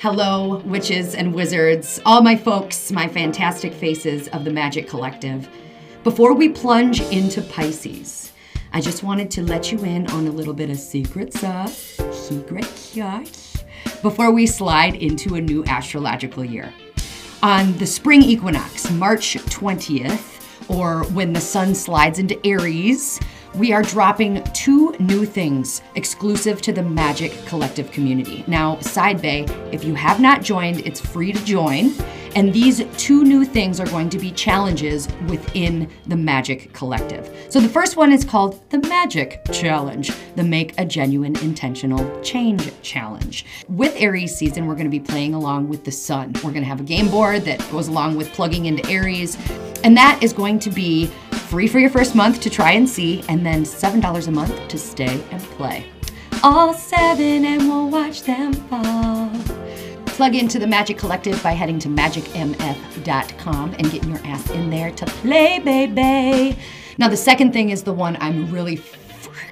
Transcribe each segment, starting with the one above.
Hello, witches and wizards, all my folks, my fantastic faces of the Magic Collective. Before we plunge into Pisces, I just wanted to let you in on a little bit of secret sauce, secret sauce, before we slide into a new astrological year. On the spring equinox, March 20th, or when the sun slides into Aries, we are dropping two new things exclusive to the Magic Collective community. Now, Side Bay, if you have not joined, it's free to join. And these two new things are going to be challenges within the Magic Collective. So the first one is called the Magic Challenge, the Make a Genuine Intentional Change Challenge. With Aries season, we're going to be playing along with the sun. We're going to have a game board that goes along with plugging into Aries. And that is going to be free for your first month to try and see, and then $7 a month to stay and play. All seven, and we'll watch them fall. Plug into the Magic Collective by heading to magicmf.com and getting your ass in there to play, baby. Now, the second thing is the one I'm really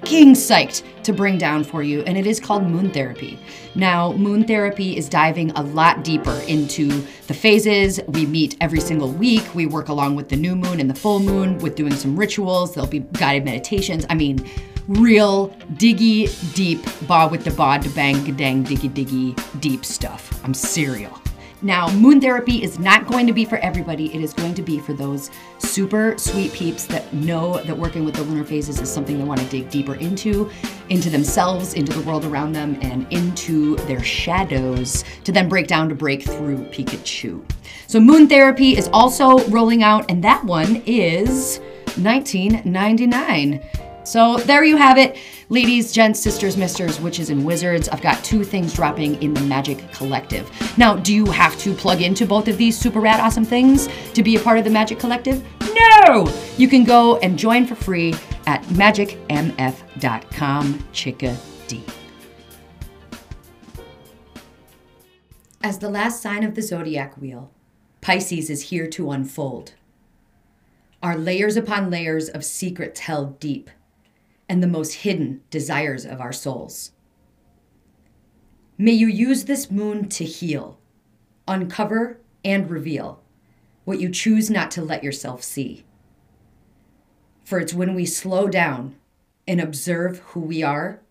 freaking psyched to bring down for you, and it is called Moon Therapy. Now, Moon Therapy is diving a lot deeper into the phases. We meet every single week. We work along with the new moon and the full moon with doing some rituals. There'll be guided meditations. I mean, real diggy deep ba with the ba to bang dang diggy diggy deep stuff. I'm serial. Now, moon therapy is not going to be for everybody. It is going to be for those super sweet peeps that know that working with the lunar phases is something they want to dig deeper into, into themselves, into the world around them, and into their shadows to then break down to break through Pikachu. So, moon therapy is also rolling out, and that one is 1999. So there you have it, ladies, gents, sisters, misters, witches, and wizards. I've got two things dropping in the Magic Collective. Now, do you have to plug into both of these super rad awesome things to be a part of the Magic Collective? No! You can go and join for free at magicmf.com. Chicka D. As the last sign of the zodiac wheel, Pisces is here to unfold. Are layers upon layers of secrets held deep and the most hidden desires of our souls. May you use this moon to heal, uncover, and reveal what you choose not to let yourself see. For it's when we slow down and observe who we are,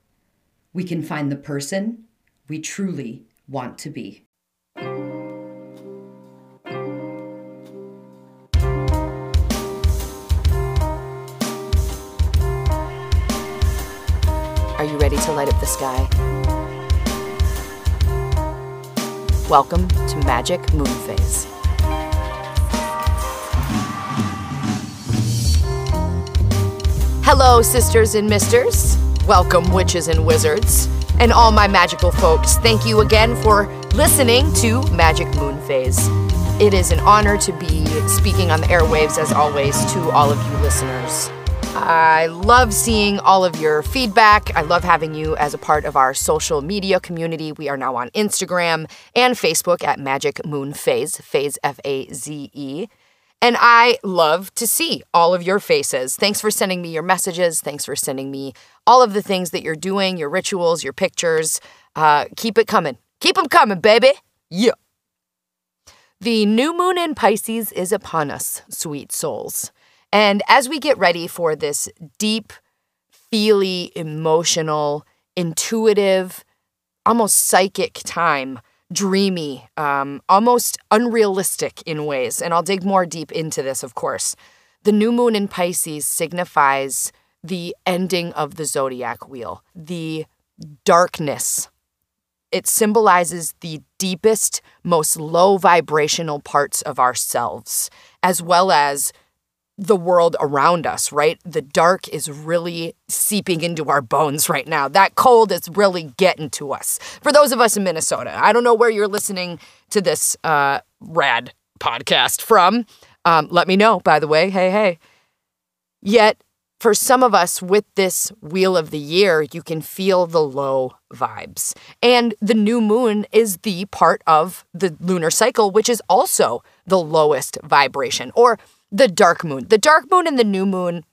we can find the person we truly want to be. Ready to light up the sky? Welcome to Magic Moon Phase. Hello, sisters and misters. Welcome, witches and wizards. And all my magical folks, thank you again for listening to Magic Moon Phase. It is an honor to be speaking on the airwaves, as always, to all of you listeners. I love seeing all of your feedback. I love having you as a part of our social media community. We are now on Instagram and Facebook at Magic Moon Phase, Phase F A Z E. And I love to see all of your faces. Thanks for sending me your messages. Thanks for sending me all of the things that you're doing, your rituals, your pictures. Uh, keep it coming. Keep them coming, baby. Yeah. The new moon in Pisces is upon us, sweet souls. And as we get ready for this deep, feely, emotional, intuitive, almost psychic time, dreamy, um, almost unrealistic in ways, and I'll dig more deep into this, of course. The new moon in Pisces signifies the ending of the zodiac wheel, the darkness. It symbolizes the deepest, most low vibrational parts of ourselves, as well as the world around us, right? The dark is really seeping into our bones right now. That cold is really getting to us. For those of us in Minnesota, I don't know where you're listening to this uh, rad podcast from. Um, let me know, by the way. Hey, hey. Yet, for some of us with this wheel of the year, you can feel the low vibes. And the new moon is the part of the lunar cycle, which is also the lowest vibration, or the dark moon. The dark moon and the new moon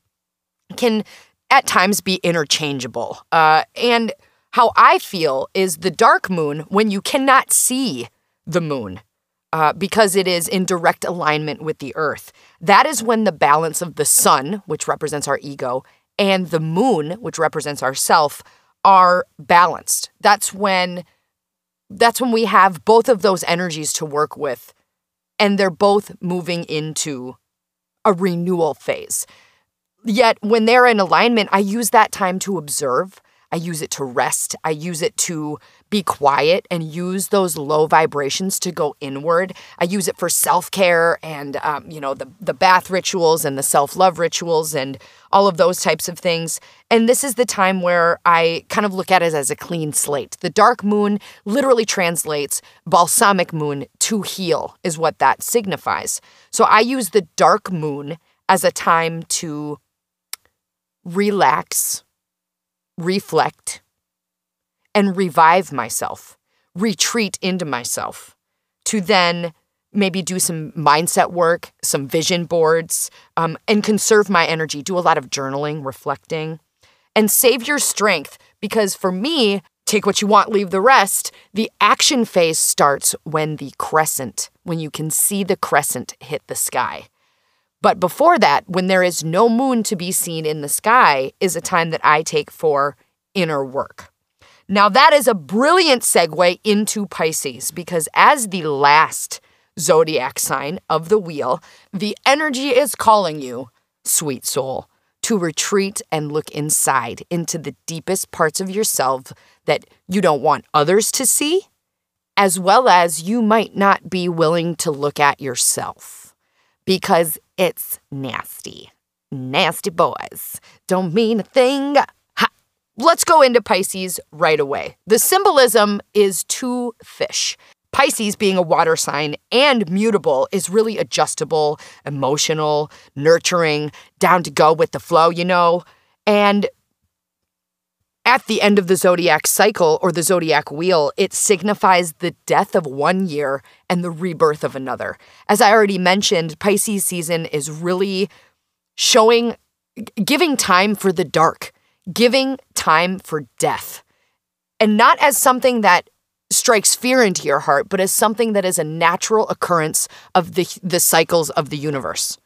can at times be interchangeable. Uh, and how I feel is the dark moon when you cannot see the moon. Uh, because it is in direct alignment with the earth. That is when the balance of the sun, which represents our ego, and the moon, which represents ourself, are balanced. That's when that's when we have both of those energies to work with and they're both moving into a renewal phase. Yet when they're in alignment, I use that time to observe I use it to rest. I use it to be quiet and use those low vibrations to go inward. I use it for self care and, um, you know, the, the bath rituals and the self love rituals and all of those types of things. And this is the time where I kind of look at it as a clean slate. The dark moon literally translates balsamic moon to heal, is what that signifies. So I use the dark moon as a time to relax reflect, and revive myself, retreat into myself, to then maybe do some mindset work, some vision boards, um, and conserve my energy. Do a lot of journaling, reflecting, and save your strength because for me, take what you want, leave the rest. The action phase starts when the crescent, when you can see the crescent hit the sky. But before that, when there is no moon to be seen in the sky, is a time that I take for inner work. Now, that is a brilliant segue into Pisces because, as the last zodiac sign of the wheel, the energy is calling you, sweet soul, to retreat and look inside into the deepest parts of yourself that you don't want others to see, as well as you might not be willing to look at yourself because it's nasty. Nasty boys don't mean a thing. Let's go into Pisces right away. The symbolism is two fish. Pisces, being a water sign and mutable, is really adjustable, emotional, nurturing, down to go with the flow, you know? And at the end of the zodiac cycle or the zodiac wheel, it signifies the death of one year and the rebirth of another. As I already mentioned, Pisces season is really showing, giving time for the dark, giving time for death. And not as something that strikes fear into your heart, but as something that is a natural occurrence of the, the cycles of the universe.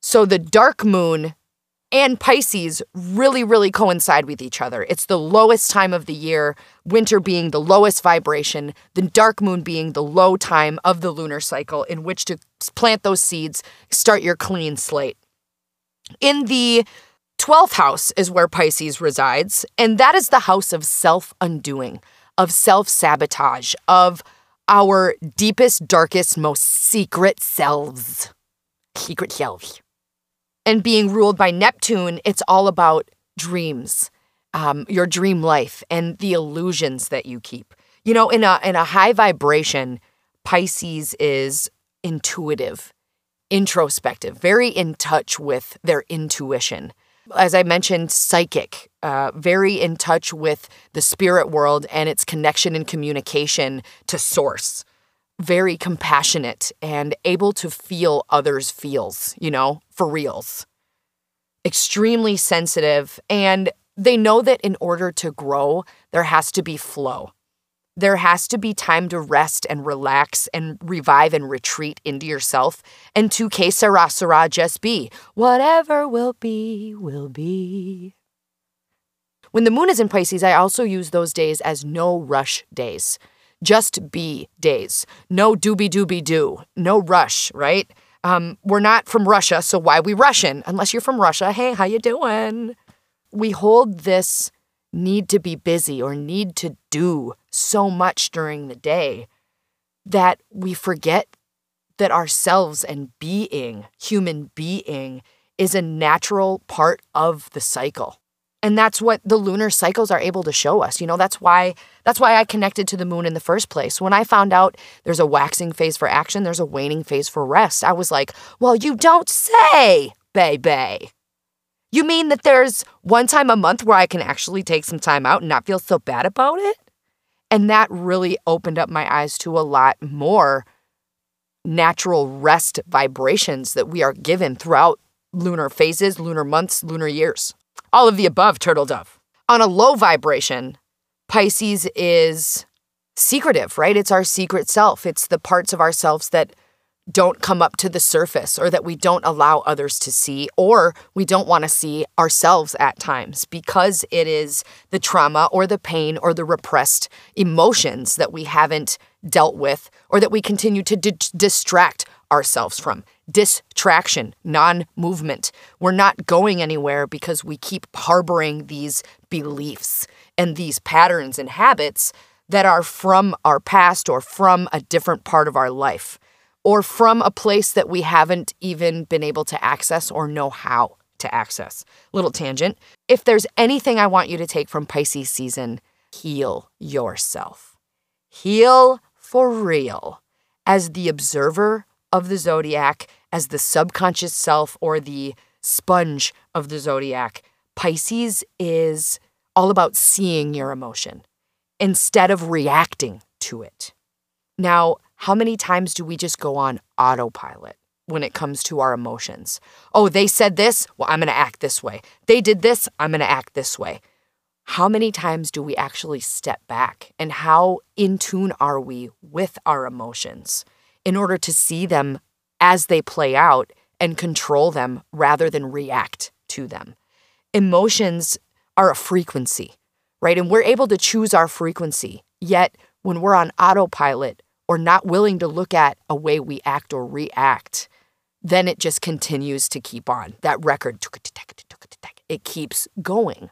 So the dark moon and Pisces really, really coincide with each other. It's the lowest time of the year, winter being the lowest vibration, the dark moon being the low time of the lunar cycle in which to plant those seeds, start your clean slate. In the 12th house is where Pisces resides, and that is the house of self undoing, of self sabotage, of our deepest, darkest, most secret selves. Secret selves and being ruled by Neptune, it's all about dreams, um, your dream life, and the illusions that you keep. You know, in a in a high vibration, Pisces is intuitive, introspective, very in touch with their intuition. As I mentioned, psychic, uh, very in touch with the spirit world and its connection and communication to source very compassionate and able to feel others' feels, you know, for reals. Extremely sensitive, and they know that in order to grow, there has to be flow. There has to be time to rest and relax and revive and retreat into yourself. And to que sera, sera, just be. Whatever will be, will be. When the moon is in Pisces, I also use those days as no rush days just be days. No doobie doobie do. No rush, right? Um, we're not from Russia, so why we Russian? Unless you're from Russia, hey, how you doing? We hold this need to be busy or need to do so much during the day that we forget that ourselves and being, human being, is a natural part of the cycle. And that's what the lunar cycles are able to show us. You know, that's why that's why I connected to the moon in the first place. When I found out there's a waxing phase for action, there's a waning phase for rest. I was like, "Well, you don't say, baby." You mean that there's one time a month where I can actually take some time out and not feel so bad about it? And that really opened up my eyes to a lot more natural rest vibrations that we are given throughout lunar phases, lunar months, lunar years. All of the above, turtle dove. On a low vibration, Pisces is secretive, right? It's our secret self. It's the parts of ourselves that don't come up to the surface or that we don't allow others to see or we don't want to see ourselves at times because it is the trauma or the pain or the repressed emotions that we haven't dealt with or that we continue to d- distract ourselves from. Distraction, non movement. We're not going anywhere because we keep harboring these beliefs and these patterns and habits that are from our past or from a different part of our life or from a place that we haven't even been able to access or know how to access. Little tangent. If there's anything I want you to take from Pisces season, heal yourself. Heal for real. As the observer of the zodiac, as the subconscious self or the sponge of the zodiac, Pisces is all about seeing your emotion instead of reacting to it. Now, how many times do we just go on autopilot when it comes to our emotions? Oh, they said this, well, I'm going to act this way. They did this, I'm going to act this way. How many times do we actually step back? And how in tune are we with our emotions in order to see them as they play out and control them rather than react to them? Emotions are a frequency, right? And we're able to choose our frequency. Yet, when we're on autopilot, or not willing to look at a way we act or react, then it just continues to keep on. That record, it keeps going.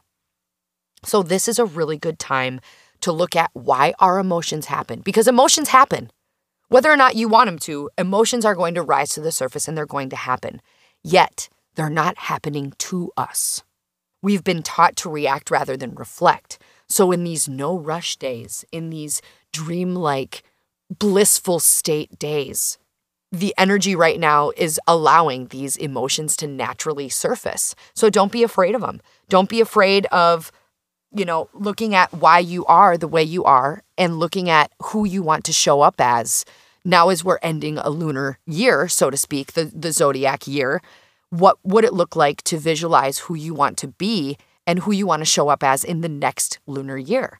So, this is a really good time to look at why our emotions happen because emotions happen. Whether or not you want them to, emotions are going to rise to the surface and they're going to happen. Yet, they're not happening to us. We've been taught to react rather than reflect. So, in these no rush days, in these dreamlike, blissful state days. The energy right now is allowing these emotions to naturally surface. So don't be afraid of them. Don't be afraid of, you know, looking at why you are the way you are and looking at who you want to show up as. Now, as we're ending a lunar year, so to speak, the, the zodiac year, what would it look like to visualize who you want to be and who you want to show up as in the next lunar year?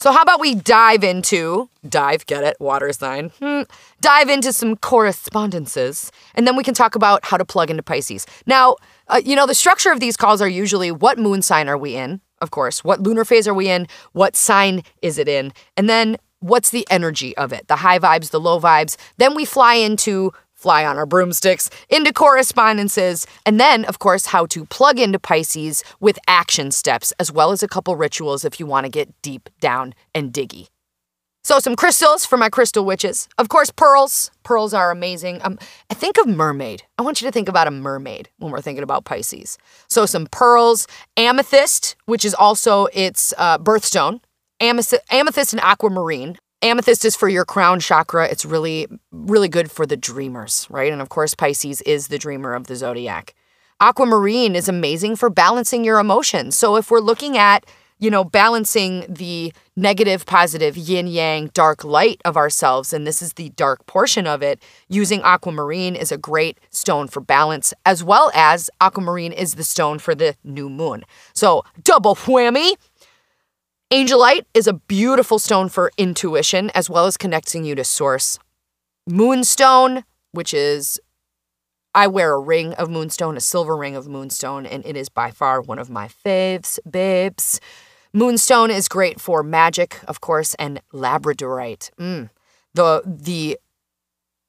So, how about we dive into, dive, get it, water sign, hmm, dive into some correspondences, and then we can talk about how to plug into Pisces. Now, uh, you know, the structure of these calls are usually what moon sign are we in, of course, what lunar phase are we in, what sign is it in, and then what's the energy of it, the high vibes, the low vibes. Then we fly into fly on our broomsticks, into correspondences, and then, of course, how to plug into Pisces with action steps, as well as a couple rituals if you want to get deep down and diggy. So, some crystals for my crystal witches. Of course, pearls. Pearls are amazing. Um, I think of mermaid. I want you to think about a mermaid when we're thinking about Pisces. So, some pearls, amethyst, which is also its uh, birthstone, amethyst, amethyst and aquamarine. Amethyst is for your crown chakra. It's really, really good for the dreamers, right? And of course, Pisces is the dreamer of the zodiac. Aquamarine is amazing for balancing your emotions. So if we're looking at, you know, balancing the negative, positive, yin yang, dark, light of ourselves, and this is the dark portion of it, using aquamarine is a great stone for balance, as well as aquamarine is the stone for the new moon. So double whammy. Angelite is a beautiful stone for intuition as well as connecting you to source. Moonstone, which is I wear a ring of moonstone, a silver ring of moonstone, and it is by far one of my faves, babes. Moonstone is great for magic, of course, and labradorite. Mm. The the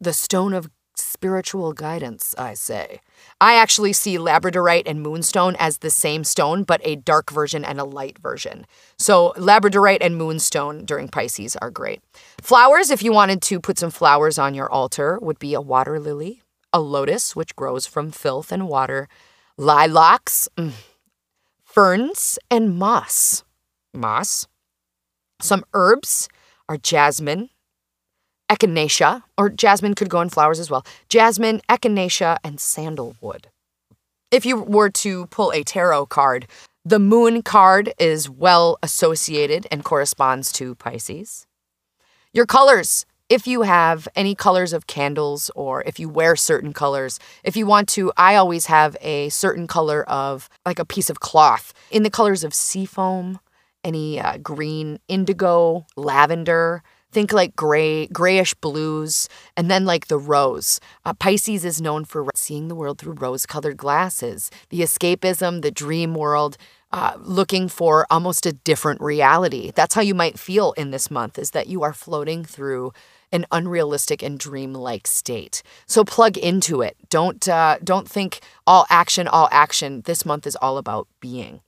the stone of spiritual guidance, I say. I actually see labradorite and moonstone as the same stone, but a dark version and a light version. So, labradorite and moonstone during Pisces are great. Flowers, if you wanted to put some flowers on your altar, would be a water lily, a lotus, which grows from filth and water, lilacs, mm, ferns, and moss. Moss. Some herbs are jasmine, echinacea, or jasmine could go in flowers as well. Jasmine, echinacea, and sandalwood. If you were to pull a tarot card, the moon card is well associated and corresponds to Pisces. Your colors, if you have any colors of candles or if you wear certain colors, if you want to, I always have a certain color of like a piece of cloth in the colors of seafoam any uh, green, indigo, lavender. Think like gray, grayish blues, and then like the rose. Uh, Pisces is known for seeing the world through rose colored glasses, the escapism, the dream world, uh, looking for almost a different reality. That's how you might feel in this month, is that you are floating through an unrealistic and dreamlike state. So plug into it. Don't uh, don't think all action, all action. This month is all about being.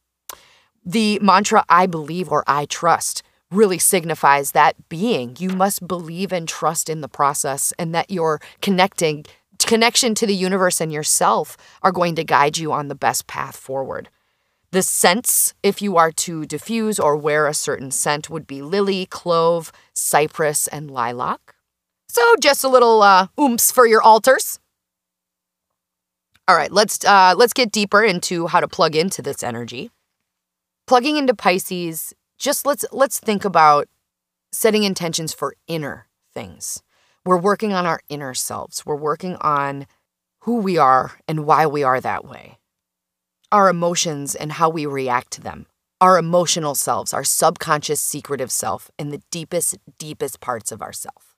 The mantra "I believe" or "I trust" really signifies that being. You must believe and trust in the process, and that your connecting connection to the universe and yourself are going to guide you on the best path forward. The scents, if you are to diffuse or wear a certain scent, would be lily, clove, cypress, and lilac. So just a little uh, oomps for your altars. All right, let's uh, let's get deeper into how to plug into this energy. Plugging into Pisces, just let's let's think about setting intentions for inner things. We're working on our inner selves. We're working on who we are and why we are that way our emotions and how we react to them, our emotional selves, our subconscious secretive self, and the deepest, deepest parts of ourself.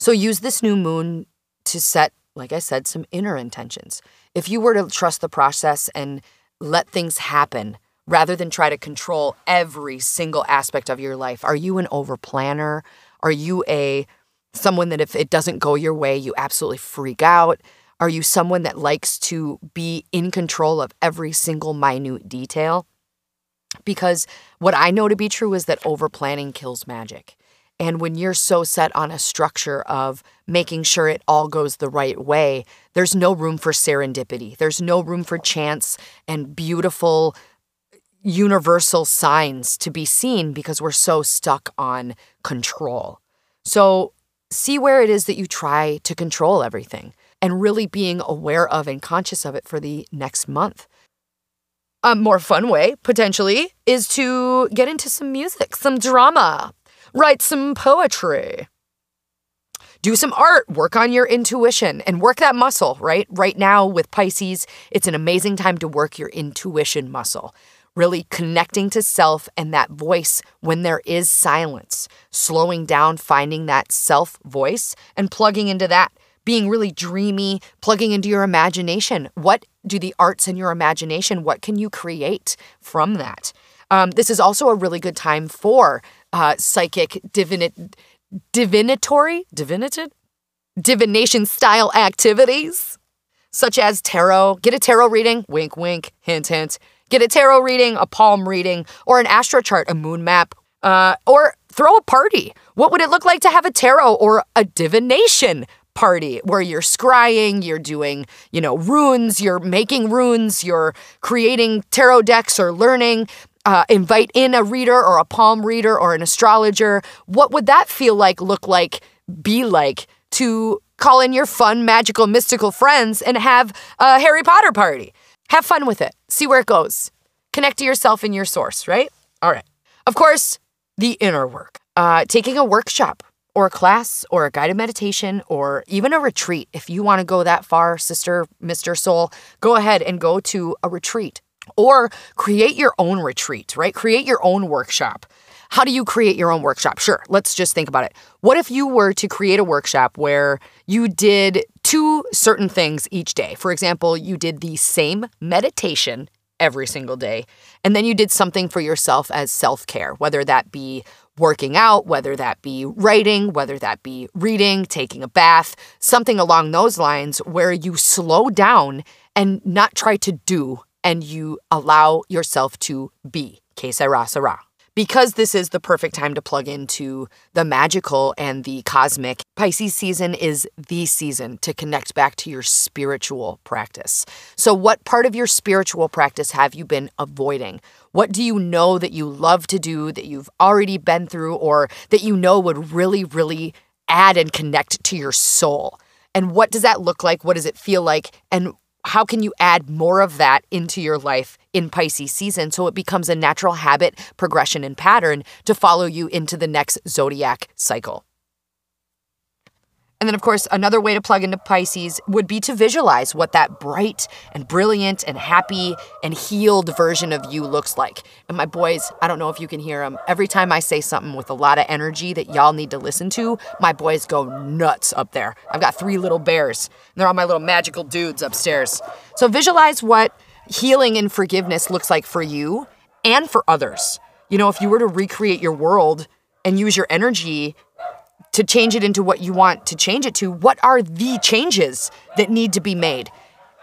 So use this new moon to set, like I said, some inner intentions. If you were to trust the process and let things happen rather than try to control every single aspect of your life, are you an overplanner? Are you a someone that if it doesn't go your way, you absolutely freak out? Are you someone that likes to be in control of every single minute detail? Because what I know to be true is that over planning kills magic. And when you're so set on a structure of making sure it all goes the right way, there's no room for serendipity. There's no room for chance and beautiful universal signs to be seen because we're so stuck on control. So, see where it is that you try to control everything and really being aware of and conscious of it for the next month. A more fun way, potentially, is to get into some music, some drama, write some poetry, do some art, work on your intuition, and work that muscle, right? Right now with Pisces, it's an amazing time to work your intuition muscle. Really connecting to self and that voice when there is silence, slowing down, finding that self voice, and plugging into that being really dreamy, plugging into your imagination. What do the arts in your imagination, what can you create from that? Um, this is also a really good time for uh, psychic divinatory, divinated, divination style activities, such as tarot. Get a tarot reading, wink, wink, hint, hint. Get a tarot reading, a palm reading, or an astro chart, a moon map, uh, or throw a party. What would it look like to have a tarot or a divination party where you're scrying, you're doing, you know, runes, you're making runes, you're creating tarot decks or learning. Uh, invite in a reader or a palm reader or an astrologer. What would that feel like, look like, be like to call in your fun, magical, mystical friends and have a Harry Potter party? Have fun with it. See where it goes. Connect to yourself and your source, right? All right. Of course, the inner work. Uh, taking a workshop or a class or a guided meditation or even a retreat. If you want to go that far, sister, Mr. Soul, go ahead and go to a retreat or create your own retreat, right? Create your own workshop. How do you create your own workshop? Sure, let's just think about it. What if you were to create a workshop where you did two certain things each day? For example, you did the same meditation every single day, and then you did something for yourself as self care, whether that be working out, whether that be writing, whether that be reading, taking a bath, something along those lines where you slow down and not try to do and you allow yourself to be. Que sera, sera because this is the perfect time to plug into the magical and the cosmic, Pisces season is the season to connect back to your spiritual practice. So, what part of your spiritual practice have you been avoiding? What do you know that you love to do, that you've already been through, or that you know would really, really add and connect to your soul? And what does that look like? What does it feel like? And how can you add more of that into your life in Pisces season so it becomes a natural habit, progression, and pattern to follow you into the next zodiac cycle? And then, of course, another way to plug into Pisces would be to visualize what that bright and brilliant and happy and healed version of you looks like. And my boys, I don't know if you can hear them, every time I say something with a lot of energy that y'all need to listen to, my boys go nuts up there. I've got three little bears, and they're all my little magical dudes upstairs. So visualize what healing and forgiveness looks like for you and for others. You know, if you were to recreate your world and use your energy to change it into what you want to change it to, what are the changes that need to be made?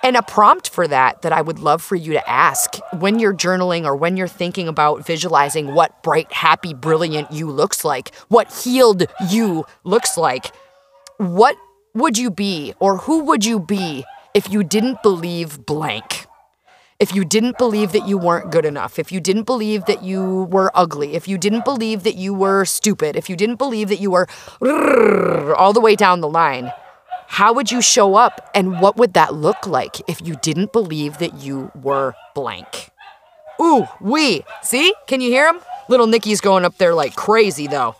And a prompt for that that I would love for you to ask when you're journaling or when you're thinking about visualizing what bright, happy, brilliant you looks like, what healed you looks like. What would you be or who would you be if you didn't believe blank? If you didn't believe that you weren't good enough, if you didn't believe that you were ugly, if you didn't believe that you were stupid, if you didn't believe that you were all the way down the line, how would you show up and what would that look like if you didn't believe that you were blank? Ooh, we. See? Can you hear him? Little Nicky's going up there like crazy though.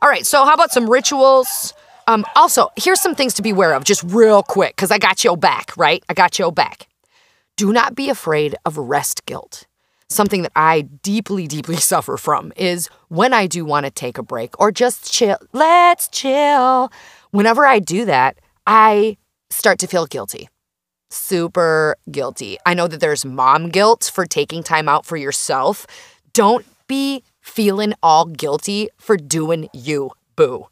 All right, so how about some rituals? Um, also, here's some things to be aware of, just real quick, because I got your back, right? I got your back do not be afraid of rest guilt. Something that I deeply, deeply suffer from is when I do want to take a break or just chill, let's chill. Whenever I do that, I start to feel guilty. Super guilty. I know that there's mom guilt for taking time out for yourself. Don't be feeling all guilty for doing you, boo.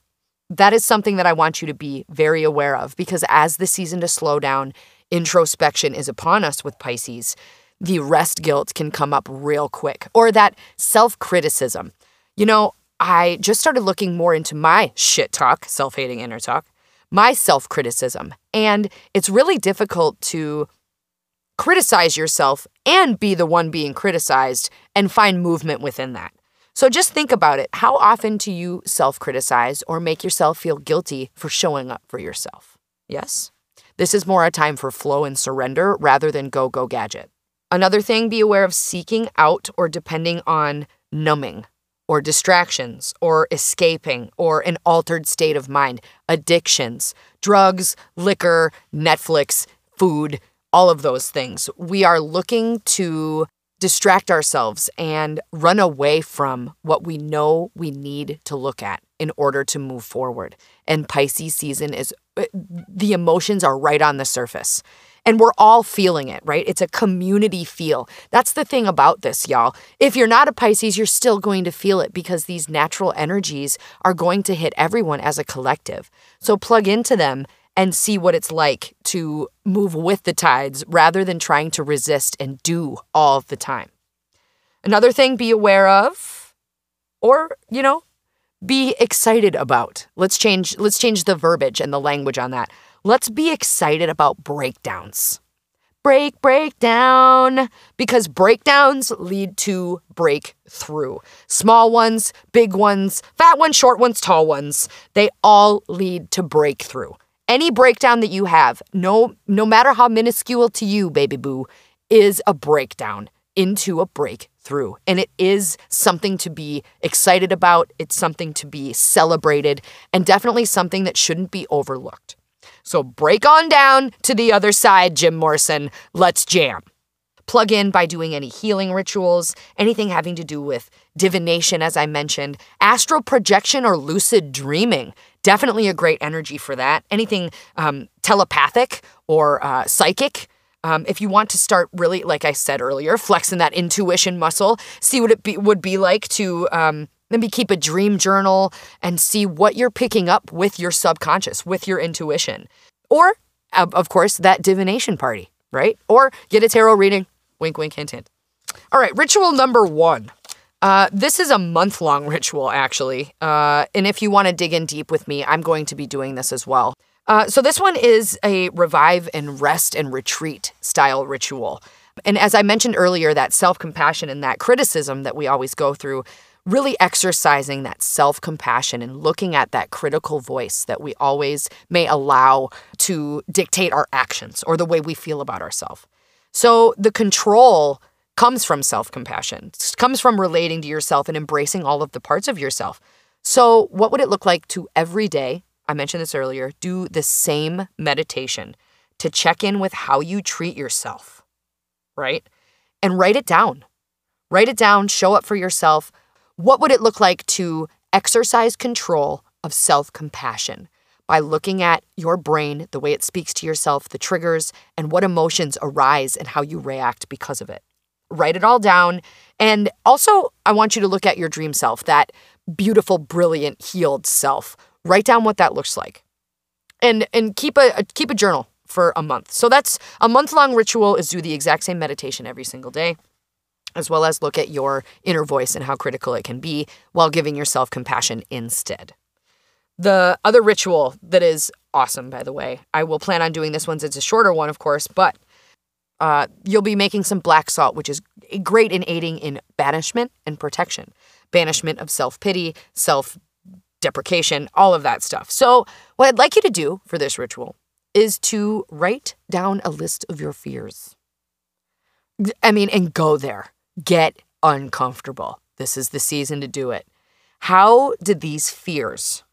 That is something that I want you to be very aware of because as the season to slow down introspection is upon us with Pisces, the rest guilt can come up real quick, or that self criticism. You know, I just started looking more into my shit talk, self hating inner talk, my self criticism. And it's really difficult to criticize yourself and be the one being criticized and find movement within that. So just think about it. How often do you self criticize or make yourself feel guilty for showing up for yourself? Yes? This is more a time for flow and surrender rather than go, go, gadget. Another thing, be aware of seeking out or depending on numbing or distractions or escaping or an altered state of mind, addictions, drugs, liquor, Netflix, food, all of those things. We are looking to distract ourselves and run away from what we know we need to look at in order to move forward. And Pisces season is uh, the emotions are right on the surface. And we're all feeling it, right? It's a community feel. That's the thing about this, y'all. If you're not a Pisces, you're still going to feel it because these natural energies are going to hit everyone as a collective. So plug into them and see what it's like to move with the tides rather than trying to resist and do all the time. Another thing be aware of or, you know, be excited about. Let's change let's change the verbiage and the language on that. Let's be excited about breakdowns. Break, breakdown, because breakdowns lead to breakthrough. Small ones, big ones, fat ones, short ones, tall ones, they all lead to breakthrough. Any breakdown that you have, no no matter how minuscule to you, baby boo, is a breakdown into a breakthrough. And it is something to be excited about, it's something to be celebrated, and definitely something that shouldn't be overlooked. So break on down to the other side, Jim Morrison. Let's jam. Plug in by doing any healing rituals, anything having to do with divination, as I mentioned, astral projection or lucid dreaming. Definitely a great energy for that. Anything um, telepathic or uh, psychic um, if you want to start really, like I said earlier, flexing that intuition muscle, see what it be, would be like to um, maybe keep a dream journal and see what you're picking up with your subconscious, with your intuition. Or, of course, that divination party, right? Or get a tarot reading. Wink, wink, hint, hint. All right, ritual number one. Uh, this is a month long ritual, actually. Uh, and if you want to dig in deep with me, I'm going to be doing this as well. Uh, so this one is a revive and rest and retreat style ritual. And as I mentioned earlier, that self compassion and that criticism that we always go through, really exercising that self compassion and looking at that critical voice that we always may allow to dictate our actions or the way we feel about ourselves. So the control comes from self compassion, comes from relating to yourself and embracing all of the parts of yourself. So, what would it look like to every day I mentioned this earlier, do the same meditation to check in with how you treat yourself, right? And write it down. Write it down, show up for yourself. What would it look like to exercise control of self compassion by looking at your brain, the way it speaks to yourself, the triggers, and what emotions arise and how you react because of it? Write it all down. And also, I want you to look at your dream self, that beautiful, brilliant, healed self. Write down what that looks like. And and keep a, a keep a journal for a month. So that's a month long ritual is do the exact same meditation every single day as well as look at your inner voice and how critical it can be while giving yourself compassion instead. The other ritual that is awesome, by the way, I will plan on doing this once it's a shorter one, of course, but uh, you'll be making some black salt, which is great in aiding in banishment and protection. Banishment of self pity, self deprecation, all of that stuff. So, what I'd like you to do for this ritual is to write down a list of your fears. I mean, and go there. Get uncomfortable. This is the season to do it. How did these fears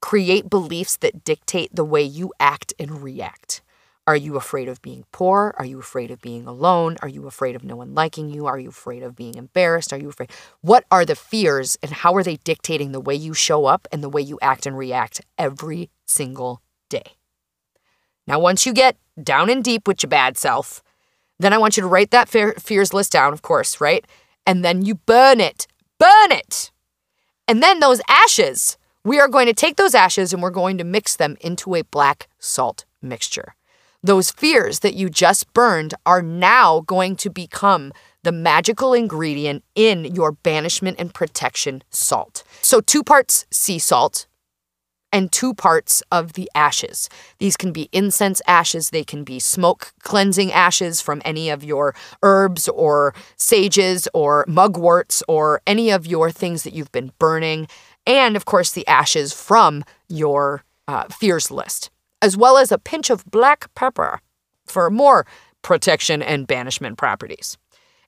create beliefs that dictate the way you act and react? Are you afraid of being poor? Are you afraid of being alone? Are you afraid of no one liking you? Are you afraid of being embarrassed? Are you afraid? What are the fears and how are they dictating the way you show up and the way you act and react every single day? Now, once you get down and deep with your bad self, then I want you to write that fears list down, of course, right? And then you burn it. Burn it. And then those ashes, we are going to take those ashes and we're going to mix them into a black salt mixture. Those fears that you just burned are now going to become the magical ingredient in your banishment and protection salt. So, two parts sea salt, and two parts of the ashes. These can be incense ashes, they can be smoke cleansing ashes from any of your herbs or sages or mugworts or any of your things that you've been burning, and of course the ashes from your uh, fears list, as well as a pinch of black pepper for more protection and banishment properties.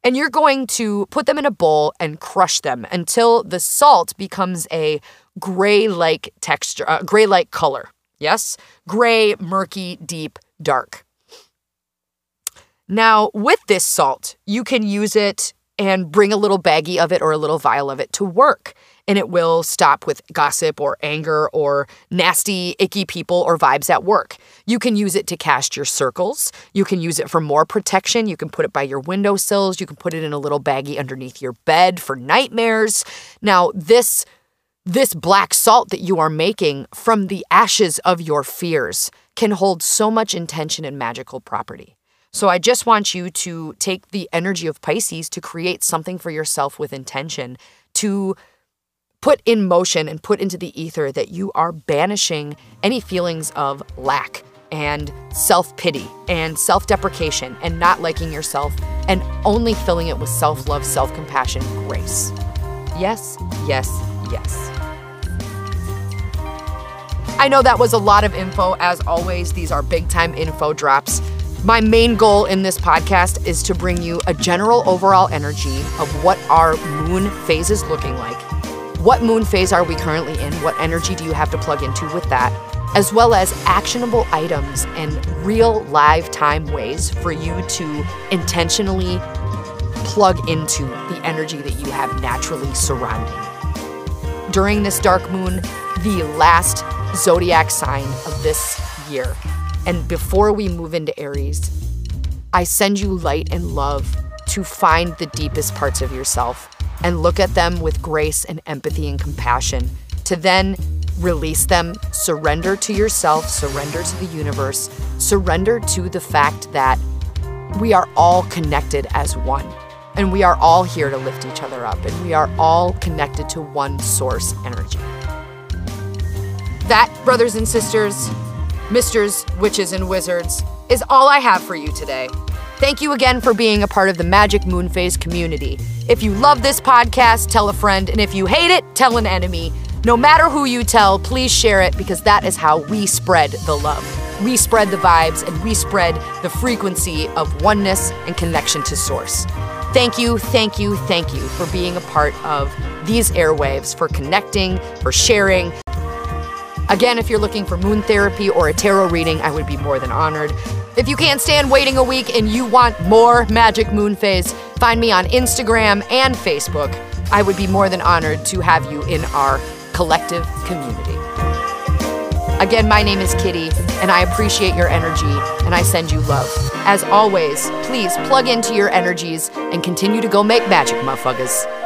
And you're going to put them in a bowl and crush them until the salt becomes a gray like texture, uh, gray like color. Yes? Gray, murky, deep, dark. Now, with this salt, you can use it and bring a little baggie of it or a little vial of it to work. And it will stop with gossip or anger or nasty, icky people or vibes at work. You can use it to cast your circles. You can use it for more protection. You can put it by your windowsills. You can put it in a little baggie underneath your bed for nightmares. Now, this this black salt that you are making from the ashes of your fears can hold so much intention and magical property. So I just want you to take the energy of Pisces to create something for yourself with intention, to put in motion and put into the ether that you are banishing any feelings of lack and self pity and self deprecation and not liking yourself and only filling it with self love, self compassion, grace. Yes, yes, yes. I know that was a lot of info. As always, these are big time info drops. My main goal in this podcast is to bring you a general overall energy of what our moon phase is looking like. What moon phase are we currently in? What energy do you have to plug into with that? As well as actionable items and real live time ways for you to intentionally plug into the energy that you have naturally surrounding. During this dark moon, the last zodiac sign of this year. And before we move into Aries, I send you light and love to find the deepest parts of yourself and look at them with grace and empathy and compassion to then release them, surrender to yourself, surrender to the universe, surrender to the fact that we are all connected as one. And we are all here to lift each other up, and we are all connected to one source energy. That, brothers and sisters, misters, witches, and wizards, is all I have for you today. Thank you again for being a part of the Magic Moon Phase community. If you love this podcast, tell a friend, and if you hate it, tell an enemy. No matter who you tell, please share it because that is how we spread the love. We spread the vibes and we spread the frequency of oneness and connection to Source. Thank you, thank you, thank you for being a part of these airwaves, for connecting, for sharing, Again, if you're looking for moon therapy or a tarot reading, I would be more than honored. If you can't stand waiting a week and you want more Magic Moon Phase, find me on Instagram and Facebook. I would be more than honored to have you in our collective community. Again, my name is Kitty, and I appreciate your energy, and I send you love. As always, please plug into your energies and continue to go make magic, motherfuckers.